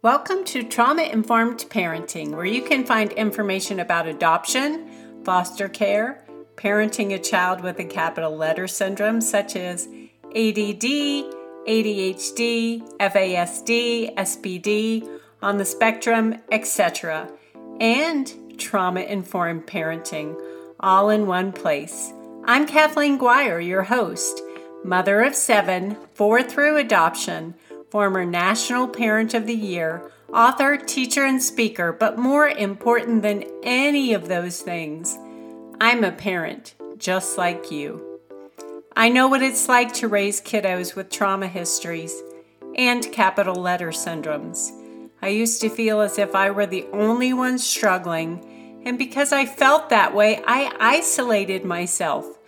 Welcome to Trauma Informed Parenting, where you can find information about adoption, foster care, parenting a child with a capital letter syndrome such as ADD, ADHD, FASD, SPD, on the spectrum, etc., and trauma informed parenting, all in one place. I'm Kathleen Guire, your host, mother of seven, four through adoption former National Parent of the Year, author, teacher, and speaker, but more important than any of those things, I'm a parent just like you. I know what it's like to raise kiddos with trauma histories and capital letter syndromes. I used to feel as if I were the only one struggling, and because I felt that way, I isolated myself.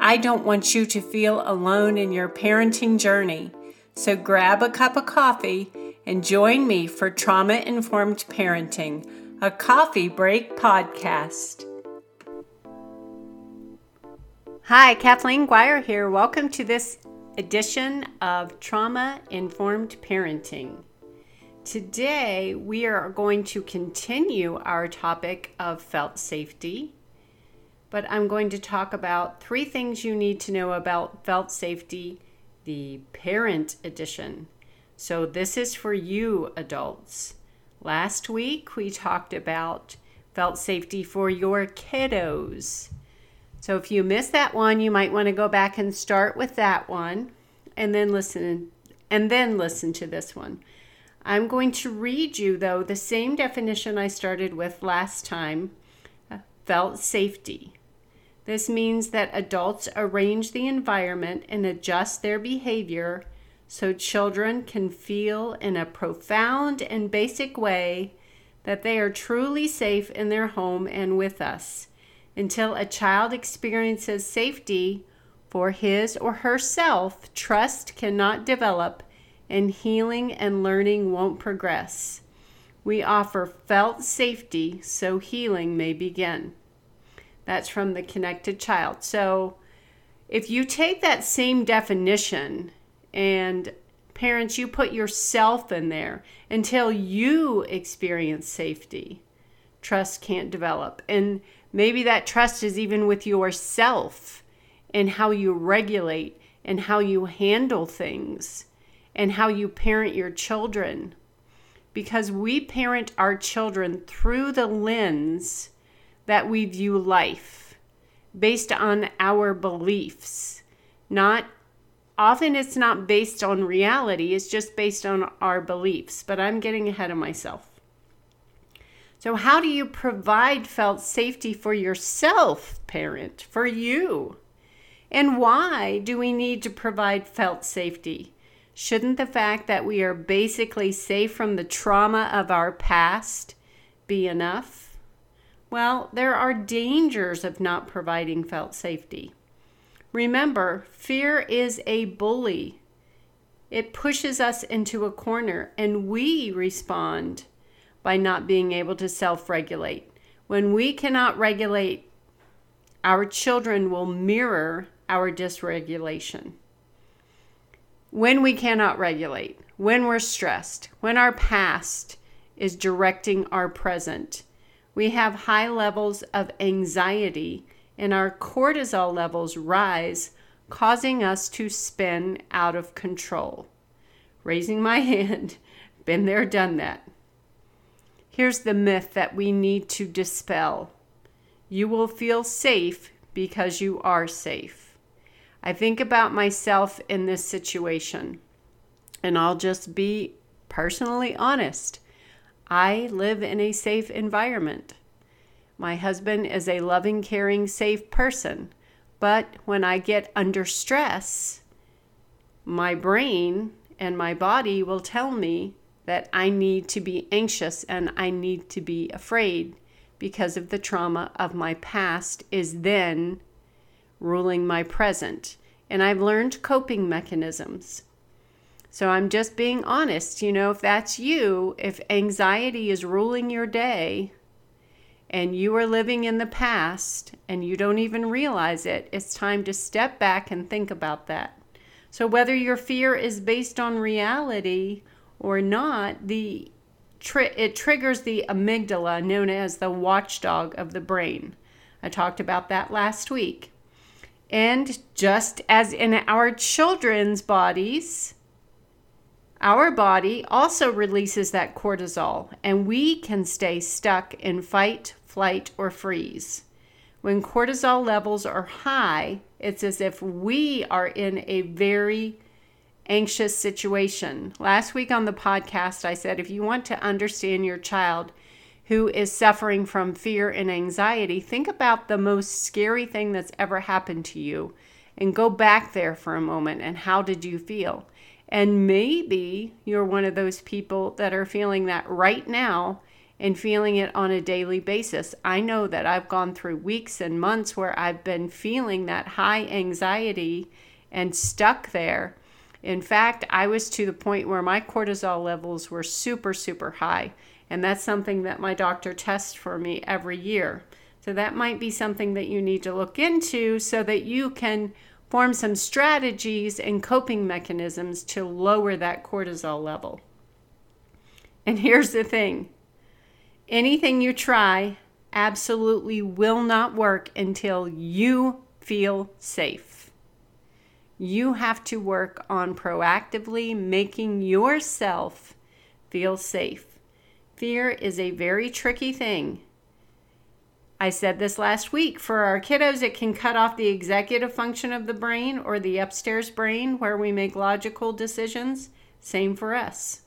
I don't want you to feel alone in your parenting journey. So grab a cup of coffee and join me for Trauma Informed Parenting, a coffee break podcast. Hi, Kathleen Guire here. Welcome to this edition of Trauma Informed Parenting. Today, we are going to continue our topic of felt safety, but I'm going to talk about three things you need to know about felt safety the Parent Edition. So, this is for you adults. Last week we talked about felt safety for your kiddos. So, if you missed that one, you might want to go back and start with that one and then listen and then listen to this one. I'm going to read you though the same definition I started with last time, uh, felt safety. This means that adults arrange the environment and adjust their behavior so children can feel in a profound and basic way that they are truly safe in their home and with us. Until a child experiences safety for his or herself, trust cannot develop and healing and learning won't progress. We offer felt safety so healing may begin. That's from the connected child. So if you take that same definition and parents, you put yourself in there until you experience safety, trust can't develop. And maybe that trust is even with yourself and how you regulate and how you handle things and how you parent your children. Because we parent our children through the lens that we view life based on our beliefs. Not often it's not based on reality, it's just based on our beliefs, but I'm getting ahead of myself. So, how do you provide felt safety for yourself, parent, for you? And why do we need to provide felt safety? Shouldn't the fact that we are basically safe from the trauma of our past be enough? Well, there are dangers of not providing felt safety. Remember, fear is a bully. It pushes us into a corner, and we respond by not being able to self regulate. When we cannot regulate, our children will mirror our dysregulation. When we cannot regulate, when we're stressed, when our past is directing our present, we have high levels of anxiety and our cortisol levels rise, causing us to spin out of control. Raising my hand, been there, done that. Here's the myth that we need to dispel you will feel safe because you are safe. I think about myself in this situation, and I'll just be personally honest. I live in a safe environment. My husband is a loving, caring, safe person. But when I get under stress, my brain and my body will tell me that I need to be anxious and I need to be afraid because of the trauma of my past is then ruling my present. And I've learned coping mechanisms. So I'm just being honest. You know, if that's you, if anxiety is ruling your day and you are living in the past and you don't even realize it, it's time to step back and think about that. So whether your fear is based on reality or not, the it triggers the amygdala, known as the watchdog of the brain. I talked about that last week. And just as in our children's bodies, our body also releases that cortisol, and we can stay stuck in fight, flight, or freeze. When cortisol levels are high, it's as if we are in a very anxious situation. Last week on the podcast, I said if you want to understand your child, who is suffering from fear and anxiety, think about the most scary thing that's ever happened to you and go back there for a moment and how did you feel? And maybe you're one of those people that are feeling that right now and feeling it on a daily basis. I know that I've gone through weeks and months where I've been feeling that high anxiety and stuck there. In fact, I was to the point where my cortisol levels were super, super high. And that's something that my doctor tests for me every year. So that might be something that you need to look into so that you can form some strategies and coping mechanisms to lower that cortisol level. And here's the thing anything you try absolutely will not work until you feel safe. You have to work on proactively making yourself feel safe. Fear is a very tricky thing. I said this last week. For our kiddos, it can cut off the executive function of the brain or the upstairs brain where we make logical decisions. Same for us.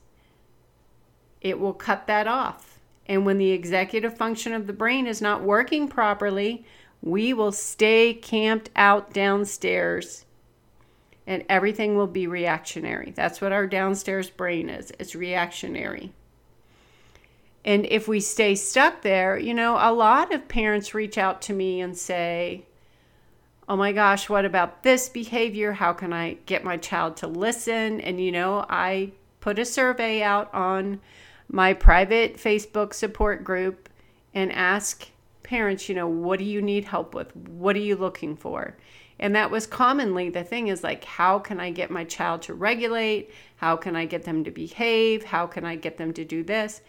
It will cut that off. And when the executive function of the brain is not working properly, we will stay camped out downstairs and everything will be reactionary. That's what our downstairs brain is it's reactionary. And if we stay stuck there, you know, a lot of parents reach out to me and say, Oh my gosh, what about this behavior? How can I get my child to listen? And, you know, I put a survey out on my private Facebook support group and ask parents, you know, what do you need help with? What are you looking for? And that was commonly the thing is like, how can I get my child to regulate? How can I get them to behave? How can I get them to do this?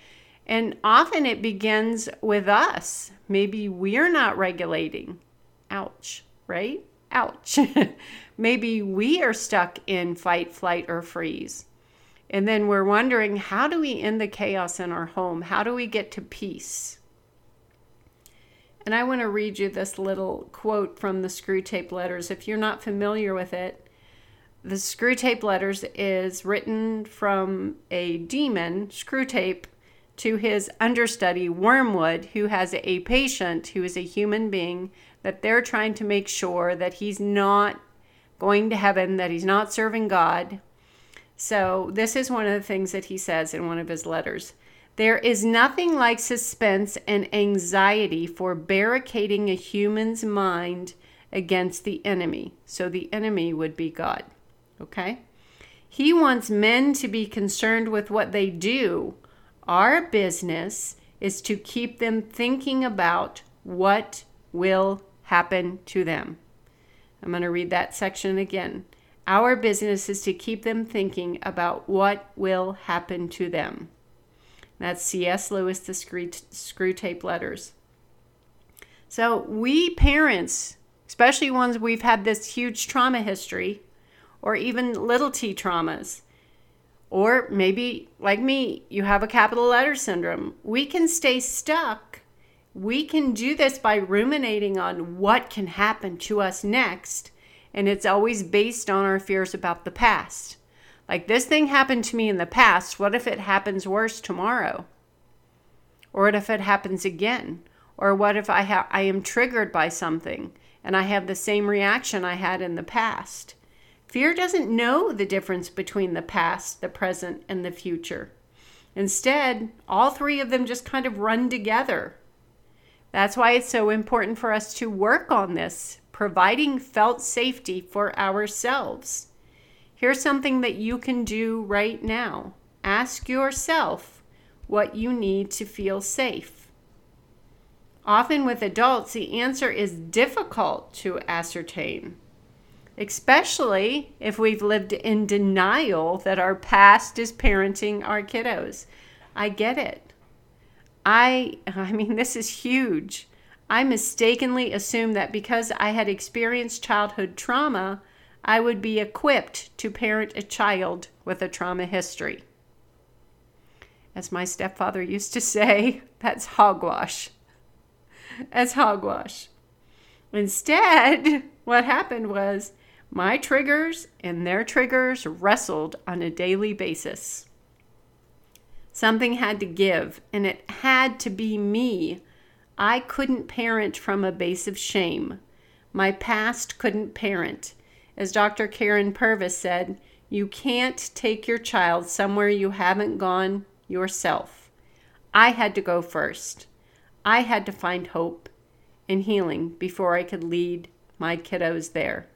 And often it begins with us. Maybe we're not regulating. Ouch, right? Ouch. Maybe we are stuck in fight, flight, or freeze. And then we're wondering how do we end the chaos in our home? How do we get to peace? And I want to read you this little quote from the Screwtape Letters. If you're not familiar with it, the Screwtape Letters is written from a demon, Screwtape, to his understudy, Wormwood, who has a patient who is a human being that they're trying to make sure that he's not going to heaven, that he's not serving God. So, this is one of the things that he says in one of his letters. There is nothing like suspense and anxiety for barricading a human's mind against the enemy. So, the enemy would be God. Okay? He wants men to be concerned with what they do our business is to keep them thinking about what will happen to them. I'm going to read that section again. Our business is to keep them thinking about what will happen to them. That's C.S. Lewis, the screw, Tape Letters. So, we parents, especially ones we've had this huge trauma history, or even little t traumas, or maybe, like me, you have a capital letter syndrome. We can stay stuck. We can do this by ruminating on what can happen to us next. And it's always based on our fears about the past. Like, this thing happened to me in the past. What if it happens worse tomorrow? Or what if it happens again? Or what if I, ha- I am triggered by something and I have the same reaction I had in the past? Fear doesn't know the difference between the past, the present, and the future. Instead, all three of them just kind of run together. That's why it's so important for us to work on this, providing felt safety for ourselves. Here's something that you can do right now ask yourself what you need to feel safe. Often with adults, the answer is difficult to ascertain especially if we've lived in denial that our past is parenting our kiddos. I get it. I I mean this is huge. I mistakenly assumed that because I had experienced childhood trauma, I would be equipped to parent a child with a trauma history. As my stepfather used to say, that's hogwash. That's hogwash. Instead, what happened was my triggers and their triggers wrestled on a daily basis. Something had to give, and it had to be me. I couldn't parent from a base of shame. My past couldn't parent. As Dr. Karyn Purvis said, you can't take your child somewhere you haven't gone yourself. I had to go first. I had to find hope and healing before I could lead my kiddos there.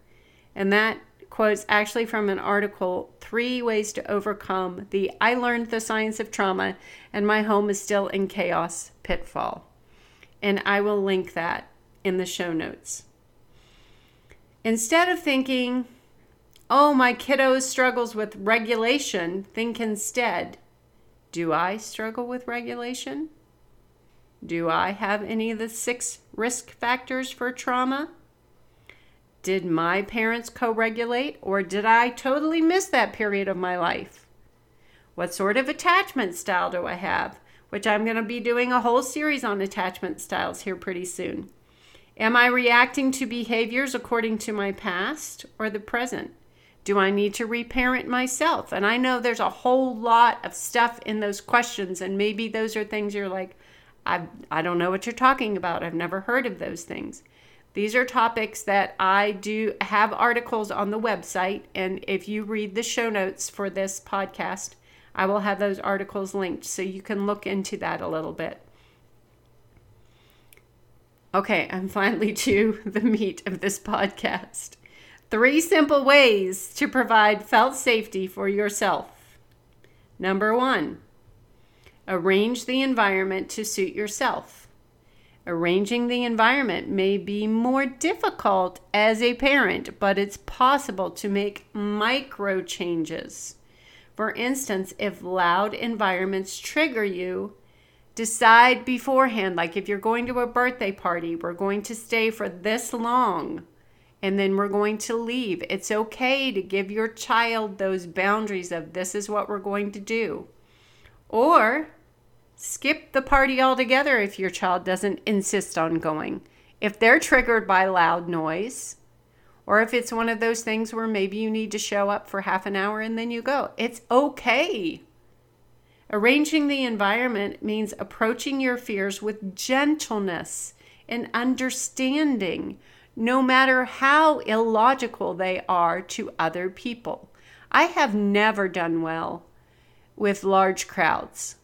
And that quote's actually from an article Three Ways to Overcome the I Learned the Science of Trauma and My Home is Still in Chaos Pitfall. And I will link that in the show notes. Instead of thinking, oh, my kiddo struggles with regulation, think instead, do I struggle with regulation? Do I have any of the six risk factors for trauma? Did my parents co regulate, or did I totally miss that period of my life? What sort of attachment style do I have? Which I'm going to be doing a whole series on attachment styles here pretty soon. Am I reacting to behaviors according to my past or the present? Do I need to reparent myself? And I know there's a whole lot of stuff in those questions, and maybe those are things you're like, I, I don't know what you're talking about. I've never heard of those things. These are topics that I do have articles on the website. And if you read the show notes for this podcast, I will have those articles linked so you can look into that a little bit. Okay, I'm finally to the meat of this podcast. Three simple ways to provide felt safety for yourself. Number one, arrange the environment to suit yourself. Arranging the environment may be more difficult as a parent, but it's possible to make micro changes. For instance, if loud environments trigger you, decide beforehand like if you're going to a birthday party, we're going to stay for this long and then we're going to leave. It's okay to give your child those boundaries of this is what we're going to do. Or Skip the party altogether if your child doesn't insist on going. If they're triggered by loud noise, or if it's one of those things where maybe you need to show up for half an hour and then you go, it's okay. Arranging the environment means approaching your fears with gentleness and understanding, no matter how illogical they are to other people. I have never done well with large crowds.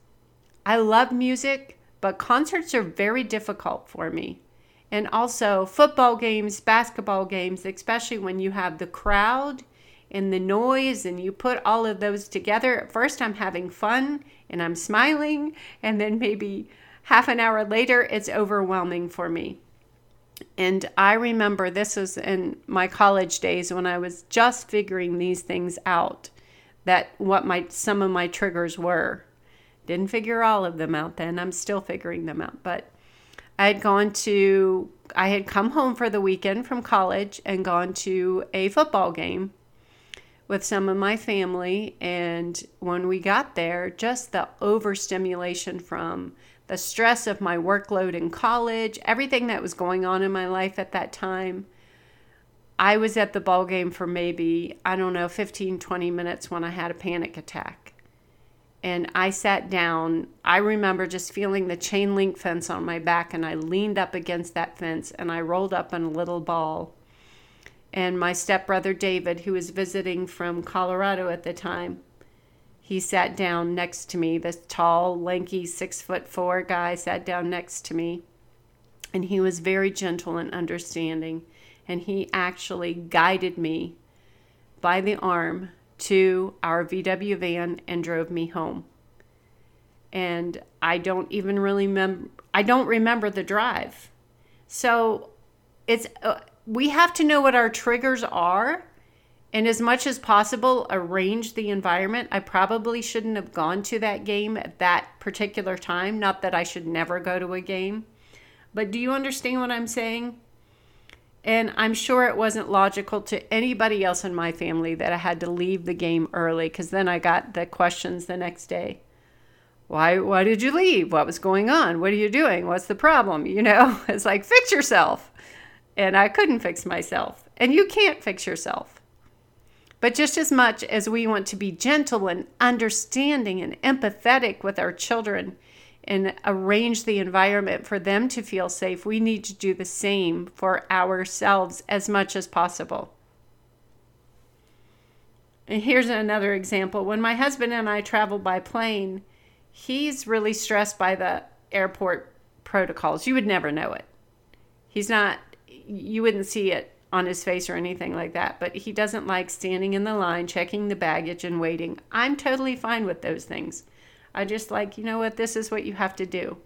I love music, but concerts are very difficult for me. And also, football games, basketball games, especially when you have the crowd and the noise and you put all of those together. At first, I'm having fun and I'm smiling, and then maybe half an hour later, it's overwhelming for me. And I remember this was in my college days when I was just figuring these things out that what my some of my triggers were. Didn't figure all of them out then. I'm still figuring them out. But I had gone to, I had come home for the weekend from college and gone to a football game with some of my family. And when we got there, just the overstimulation from the stress of my workload in college, everything that was going on in my life at that time. I was at the ball game for maybe, I don't know, 15, 20 minutes when I had a panic attack and I sat down. I remember just feeling the chain link fence on my back, and I leaned up against that fence and I rolled up in a little ball. And my stepbrother David, who was visiting from Colorado at the time, he sat down next to me. This tall, lanky, six foot four guy sat down next to me. And he was very gentle and understanding. And he actually guided me by the arm to our VW van and drove me home. And I don't even really remember I don't remember the drive. So it's uh, we have to know what our triggers are and as much as possible arrange the environment. I probably shouldn't have gone to that game at that particular time. Not that I should never go to a game, but do you understand what I'm saying? And I'm sure it wasn't logical to anybody else in my family that I had to leave the game early because then I got the questions the next day. Why, why did you leave? What was going on? What are you doing? What's the problem? You know, it's like, fix yourself. And I couldn't fix myself. And you can't fix yourself. But just as much as we want to be gentle and understanding and empathetic with our children and arrange the environment for them to feel safe, we need to do the same for ourselves as much as possible. And here's another example. When my husband and I travel by plane, he's really stressed by the airport protocols. You would never know it. He's not, you wouldn't see it on his face or anything like that, but he doesn't like standing in the line, checking the baggage, and waiting. I'm totally fine with those things. I just like, you know what, this is what you have to do.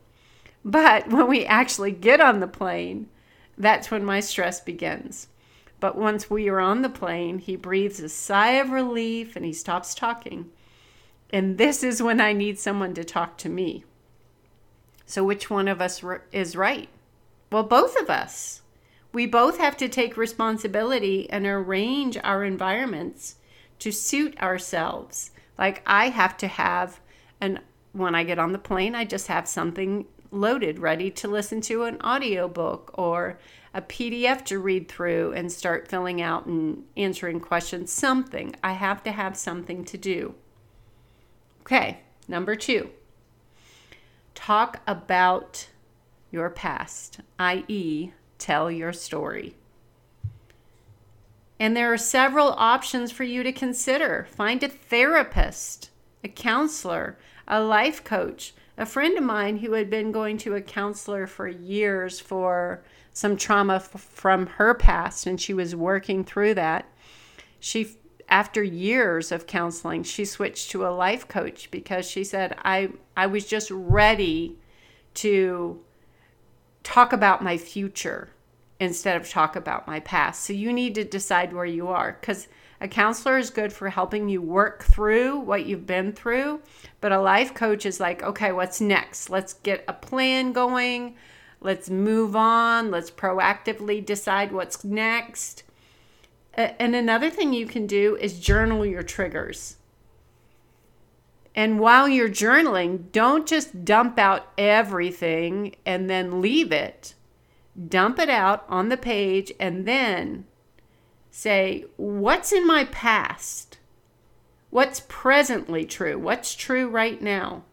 But when we actually get on the plane, that's when my stress begins. But once we are on the plane, he breathes a sigh of relief and he stops talking. And this is when I need someone to talk to me. So, which one of us is right? Well, both of us. We both have to take responsibility and arrange our environments to suit ourselves. Like, I have to have and when I get on the plane, I just have something loaded, ready to listen to an audiobook or a PDF to read through and start filling out and answering questions. Something. I have to have something to do. Okay, number two talk about your past, i.e., tell your story. And there are several options for you to consider. Find a therapist, a counselor, a life coach. A friend of mine who had been going to a counselor for years for some trauma f- from her past, and she was working through that. She, after years of counseling, she switched to a life coach because she said, I, I was just ready to talk about my future instead of talk about my past. So you need to decide where you are because a counselor is good for helping you work through what you've been through, but a life coach is like, okay, what's next? Let's get a plan going. Let's move on. Let's proactively decide what's next. And another thing you can do is journal your triggers. And while you're journaling, don't just dump out everything and then leave it. Dump it out on the page and then say, what's in my past? What's presently true? What's true right now?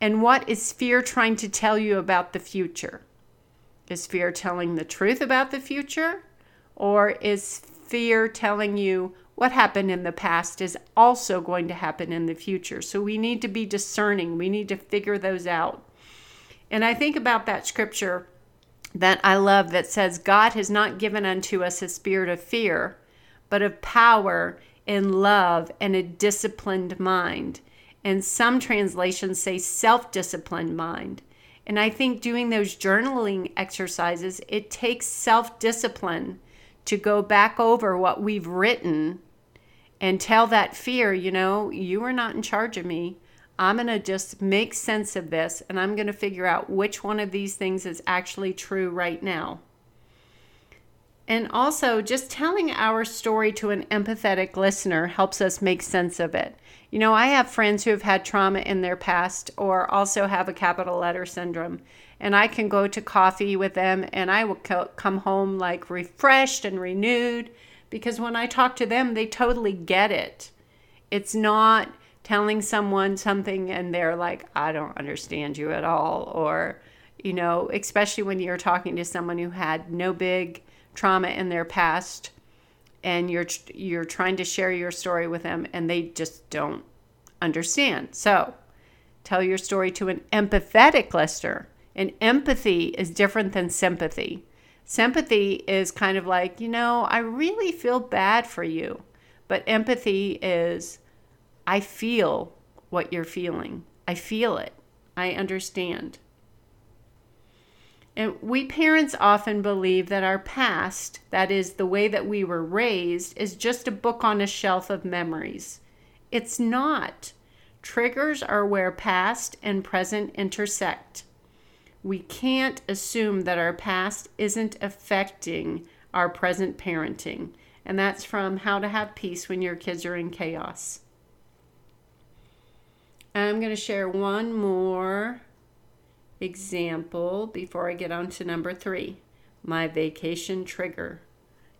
And what is fear trying to tell you about the future? Is fear telling the truth about the future? Or is fear telling you what happened in the past is also going to happen in the future? So we need to be discerning. We need to figure those out. And I think about that scripture that I love that says, God has not given unto us a spirit of fear, but of power and love and a disciplined mind. And some translations say self disciplined mind. And I think doing those journaling exercises, it takes self discipline to go back over what we've written and tell that fear, you know, you are not in charge of me. I'm going to just make sense of this and I'm going to figure out which one of these things is actually true right now. And also, just telling our story to an empathetic listener helps us make sense of it. You know, I have friends who have had trauma in their past or also have a capital letter syndrome, and I can go to coffee with them and I will co- come home like refreshed and renewed because when I talk to them, they totally get it. It's not telling someone something and they're like, I don't understand you at all. Or, you know, especially when you're talking to someone who had no big trauma in their past and you're you're trying to share your story with them and they just don't understand. So, tell your story to an empathetic listener. And empathy is different than sympathy. Sympathy is kind of like, you know, I really feel bad for you. But empathy is I feel what you're feeling. I feel it. I understand. And we parents often believe that our past, that is, the way that we were raised, is just a book on a shelf of memories. It's not. Triggers are where past and present intersect. We can't assume that our past isn't affecting our present parenting. And that's from How to Have Peace When Your Kids Are in Chaos. I'm going to share one more example before I get on to number three my vacation trigger.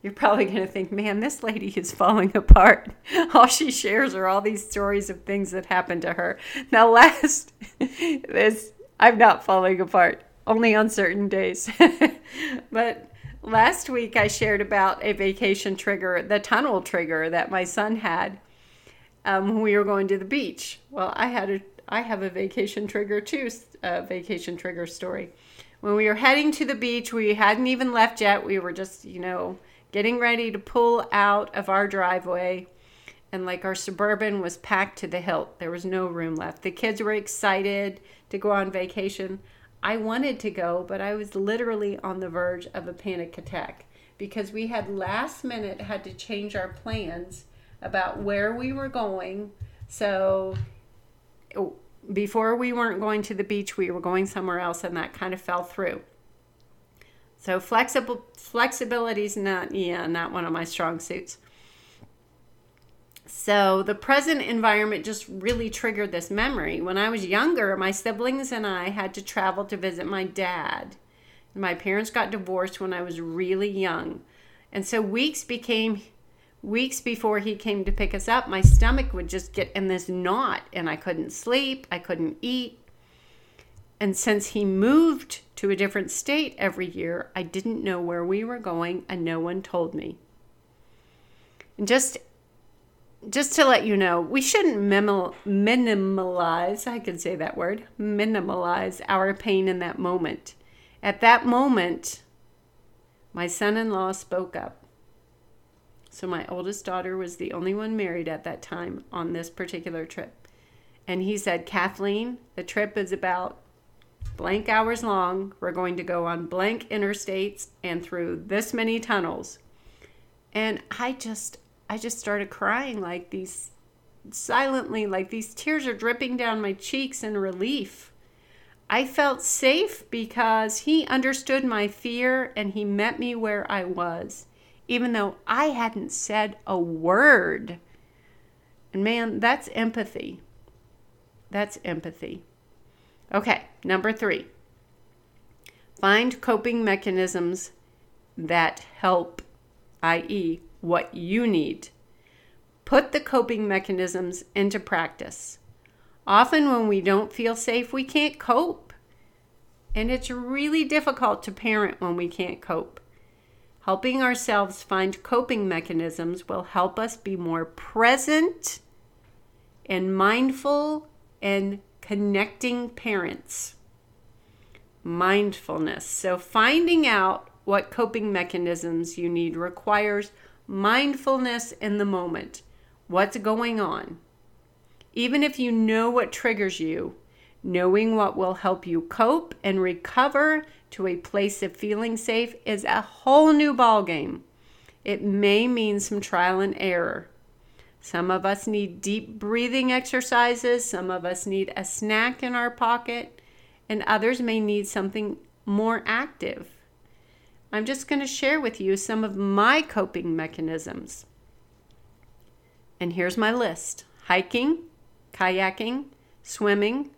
You're probably going to think, man, this lady is falling apart. All she shares are all these stories of things that happened to her. Now, last, this, I'm not falling apart, only on certain days. but last week I shared about a vacation trigger, the tunnel trigger that my son had um, when we were going to the beach. Well, I had a I have a vacation trigger too, a vacation trigger story. When we were heading to the beach, we hadn't even left yet. We were just, you know, getting ready to pull out of our driveway. And like our suburban was packed to the hilt. There was no room left. The kids were excited to go on vacation. I wanted to go, but I was literally on the verge of a panic attack because we had last minute had to change our plans about where we were going. So before we weren't going to the beach, we were going somewhere else, and that kind of fell through. So flexible flexibility is not yeah not one of my strong suits. So the present environment just really triggered this memory. When I was younger, my siblings and I had to travel to visit my dad. My parents got divorced when I was really young. And so weeks became weeks before he came to pick us up, my stomach would just get in this knot and I couldn't sleep, I couldn't eat. And since he moved to a different state every year, I didn't know where we were going and no one told me. And just just to let you know, we shouldn't minimalize, I can say that word, minimalize our pain in that moment. At that moment, my son in law spoke up. So my oldest daughter was the only one married at that time on this particular trip. And he said, Kathleen, the trip is about blank hours long. We're going to go on blank interstates and through this many tunnels. And I just I just started crying like these silently like these tears are dripping down my cheeks in relief. I felt safe because he understood my fear and he met me where I was even though I hadn't said a word. And man, that's empathy. That's empathy. Okay, number three find coping mechanisms that help, i.e., what you need. Put the coping mechanisms into practice. Often, when we don't feel safe, we can't cope. And it's really difficult to parent when we can't cope. Helping ourselves find coping mechanisms will help us be more present and mindful and connecting parents. Mindfulness. So, finding out what coping mechanisms you need requires mindfulness in the moment. What's going on? Even if you know what triggers you, knowing what will help you cope and recover to a place of feeling safe is a whole new ballgame. It may mean some trial and error. Some of us need deep breathing exercises, some of us need a snack in our pocket, and others may need something more active. I'm just going to share with you some of my coping mechanisms. And here's my list hiking, kayaking, swimming,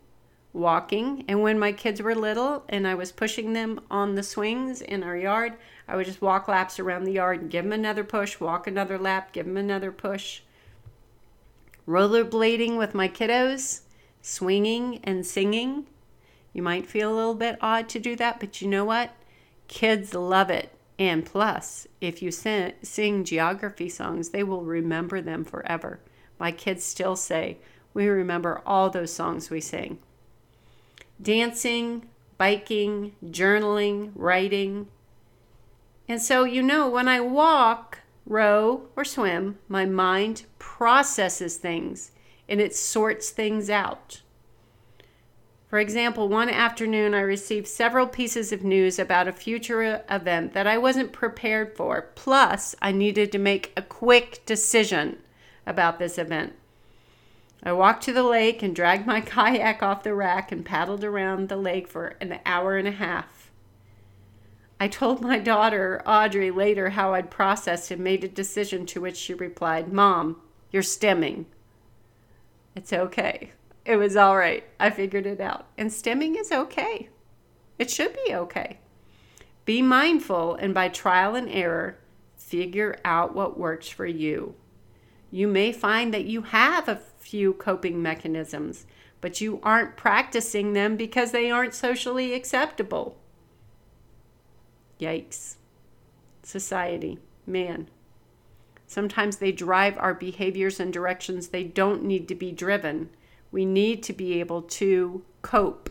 walking. And when my kids were little and I was pushing them on the swings in our yard, I would just walk laps around the yard and give them another push, walk another lap, give them another push. Rollerblading with my kiddos, swinging and singing. You might feel a little bit odd to do that, but you know what? Kids love it. And plus, if you sing, geography songs, they will remember them forever. My kids still say, We remember all those songs we sing dancing, biking, journaling, writing. And so, you know, when I walk, row, or swim, my mind processes things and it sorts things out. For example, one afternoon I received several pieces of news about a future event that I wasn't prepared for. Plus, I needed to make a quick decision about this event. I walked to the lake and dragged my kayak off the rack and paddled around the lake for an hour and a half. I told my daughter, Audrey, later how I'd processed and made a decision to which she replied, Mom, you're stimming. It's okay. It was all right. I figured it out. And stimming is okay. It should be okay. Be mindful and by trial and error, figure out what works for you. You may find that you have a few coping mechanisms, but you aren't practicing them because they aren't socially acceptable. Yikes. Society, man. Sometimes they drive our behaviors in directions they don't need to be driven. We need to be able to cope.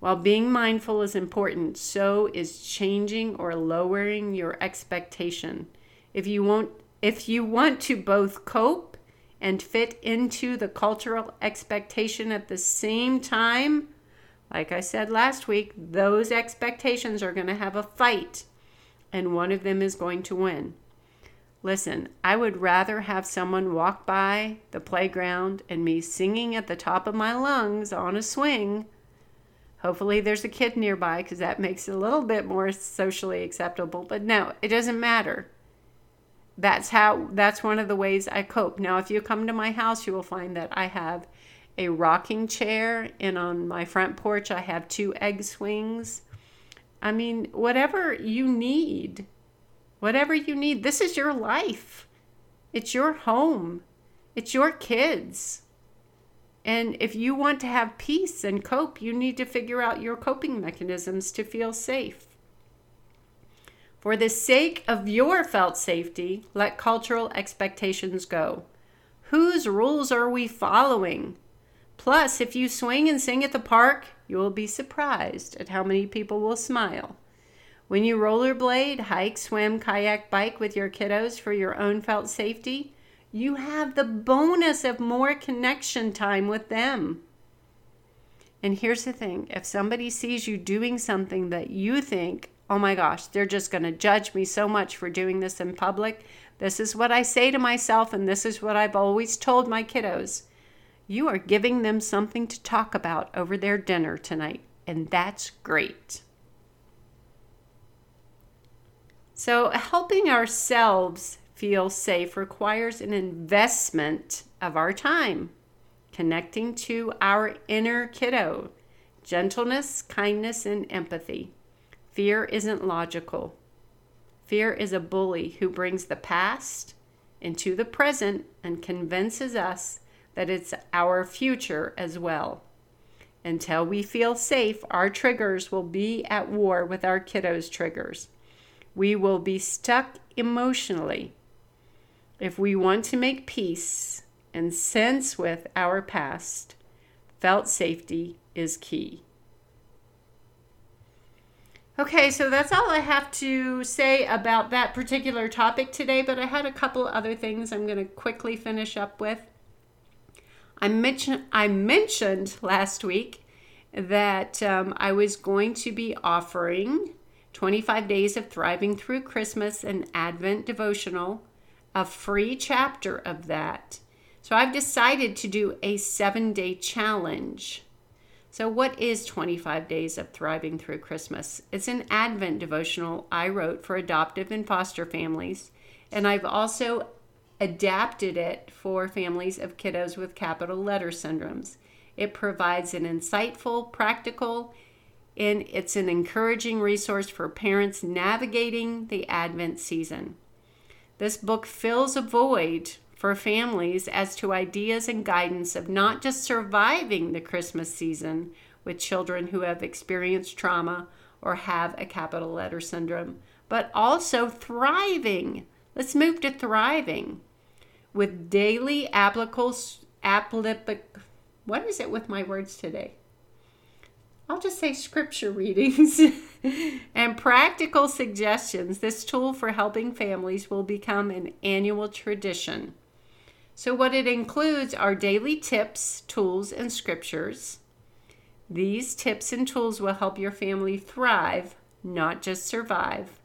While being mindful is important, so is changing or lowering your expectation. If you want if you want to both cope and fit into the cultural expectation at the same time, like I said last week, those expectations are going to have a fight, and one of them is going to win. Listen, I would rather have someone walk by the playground and me singing at the top of my lungs on a swing. Hopefully, there's a kid nearby because that makes it a little bit more socially acceptable. But no, it doesn't matter. That's how, that's one of the ways I cope. Now, if you come to my house, you will find that I have a rocking chair, and on my front porch, I have two egg swings. I mean, whatever you need, whatever you need, this is your life. It's your home, it's your kids. And if you want to have peace and cope, you need to figure out your coping mechanisms to feel safe. For the sake of your felt safety, let cultural expectations go. Whose rules are we following? Plus, if you swing and sing at the park, you will be surprised at how many people will smile. When you rollerblade, hike, swim, kayak, bike with your kiddos for your own felt safety, you have the bonus of more connection time with them. And here's the thing if somebody sees you doing something that you think, oh my gosh, they're just going to judge me so much for doing this in public, this is what I say to myself, and this is what I've always told my kiddos you are giving them something to talk about over their dinner tonight, and that's great. So, helping ourselves feel safe requires an investment of our time, connecting to our inner kiddo, gentleness, kindness, and empathy. Fear isn't logical. Fear is a bully who brings the past into the present and convinces us that it's our future as well. Until we feel safe, our triggers will be at war with our kiddos' triggers. We will be stuck emotionally. If we want to make peace and sense with our past, felt safety is key. Okay, so that's all I have to say about that particular topic today, but I had a couple other things I'm going to quickly finish up with. I mentioned I mentioned last week that um, I was going to be offering 25 days of thriving through Christmas and Advent devotional, a free chapter of that. So I've decided to do a seven day challenge. So, what is 25 Days of Thriving Through Christmas? It's an Advent devotional I wrote for adoptive and foster families. And I've also adapted it for families of kiddos with capital letter syndromes. It provides an insightful, practical, and it's an encouraging resource for parents navigating the Advent season. This book fills a void for families as to ideas and guidance of not just surviving the Christmas season with children who have experienced trauma or have a capital letter syndrome, but also thriving. Let's move to thriving with daily applicable, applic, what is it with my words today? I'll just say scripture readings and practical suggestions. This tool for helping families will become an annual tradition. So, what it includes are daily tips, tools, and scriptures. These tips and tools will help your family thrive, not just survive.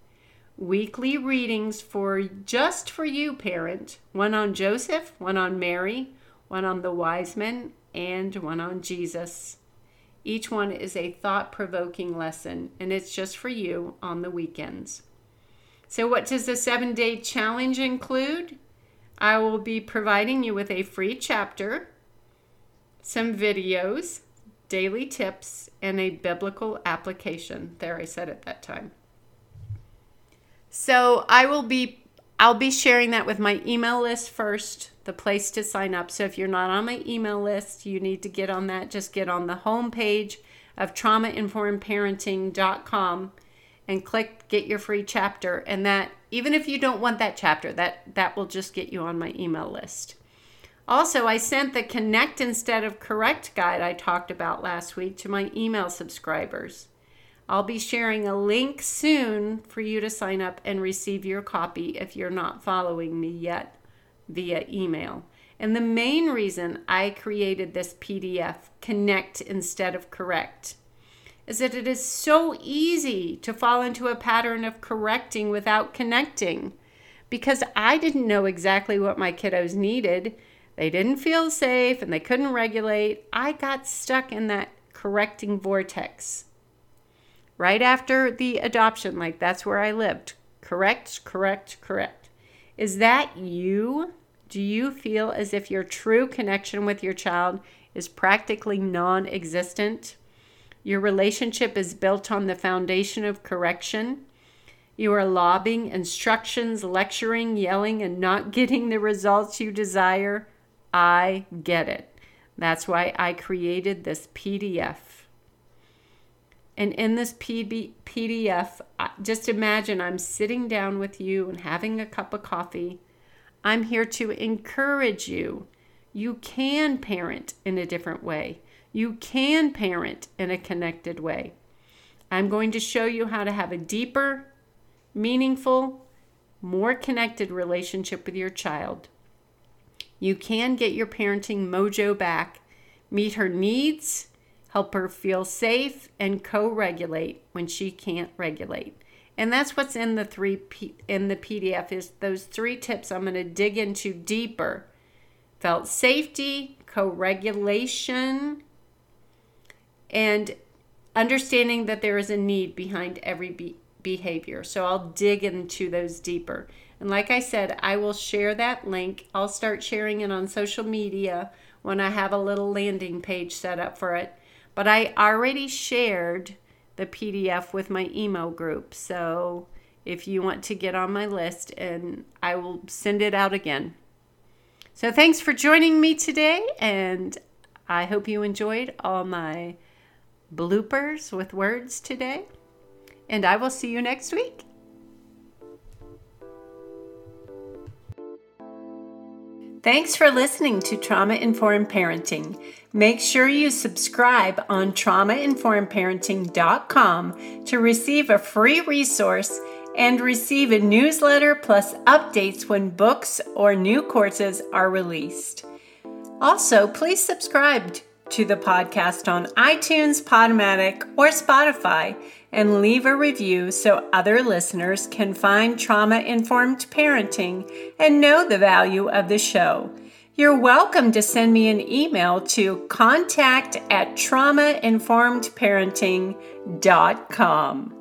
Weekly readings for just for you, parent. One on Joseph, one on Mary, one on the wise men, and one on Jesus. Each one is a thought provoking lesson, and it's just for you on the weekends. So, what does the seven day challenge include? I will be providing you with a free chapter, some videos, daily tips, and a biblical application. There, I said it that time. So, I will be I'll be sharing that with my email list first, the place to sign up. So if you're not on my email list, you need to get on that. Just get on the home page of traumainformedparenting.com and click get your free chapter and that even if you don't want that chapter, that that will just get you on my email list. Also, I sent the connect instead of correct guide I talked about last week to my email subscribers. I'll be sharing a link soon for you to sign up and receive your copy if you're not following me yet via email. And the main reason I created this PDF, Connect instead of Correct, is that it is so easy to fall into a pattern of correcting without connecting. Because I didn't know exactly what my kiddos needed. They didn't feel safe and they couldn't regulate. I got stuck in that correcting vortex right after the adoption, like that's where I lived. Correct, correct, correct. Is that you? Do you feel as if your true connection with your child is practically non existent? Your relationship is built on the foundation of correction. You are lobbing instructions, lecturing, yelling, and not getting the results you desire. I get it. That's why I created this PDF. And in this PB, PDF, just imagine I'm sitting down with you and having a cup of coffee. I'm here to encourage you. You can parent in a different way. You can parent in a connected way. I'm going to show you how to have a deeper, meaningful, more connected relationship with your child. You can get your parenting mojo back, meet her needs, help her feel safe and co-regulate when she can't regulate. And that's what's in the three P- in the PDF is those three tips I'm going to dig into deeper. Felt safety, co-regulation, and understanding that there is a need behind every be- behavior. So I'll dig into those deeper. And like I said, I will share that link. I'll start sharing it on social media when I have a little landing page set up for it. But I already shared the PDF with my email group. So if you want to get on my list, and I will send it out again. So thanks for joining me today, and I hope you enjoyed all my bloopers with words today. And I will see you next week. Thanks for listening to Trauma Informed Parenting. Make sure you subscribe on traumainformedparenting.com to receive a free resource and receive a newsletter plus updates when books or new courses are released. Also, please subscribe to the podcast on iTunes, Podomatic, or Spotify and leave a review so other listeners can find trauma informed parenting and know the value of the show. You're welcome to send me an email to contact at traumainformedparenting.com.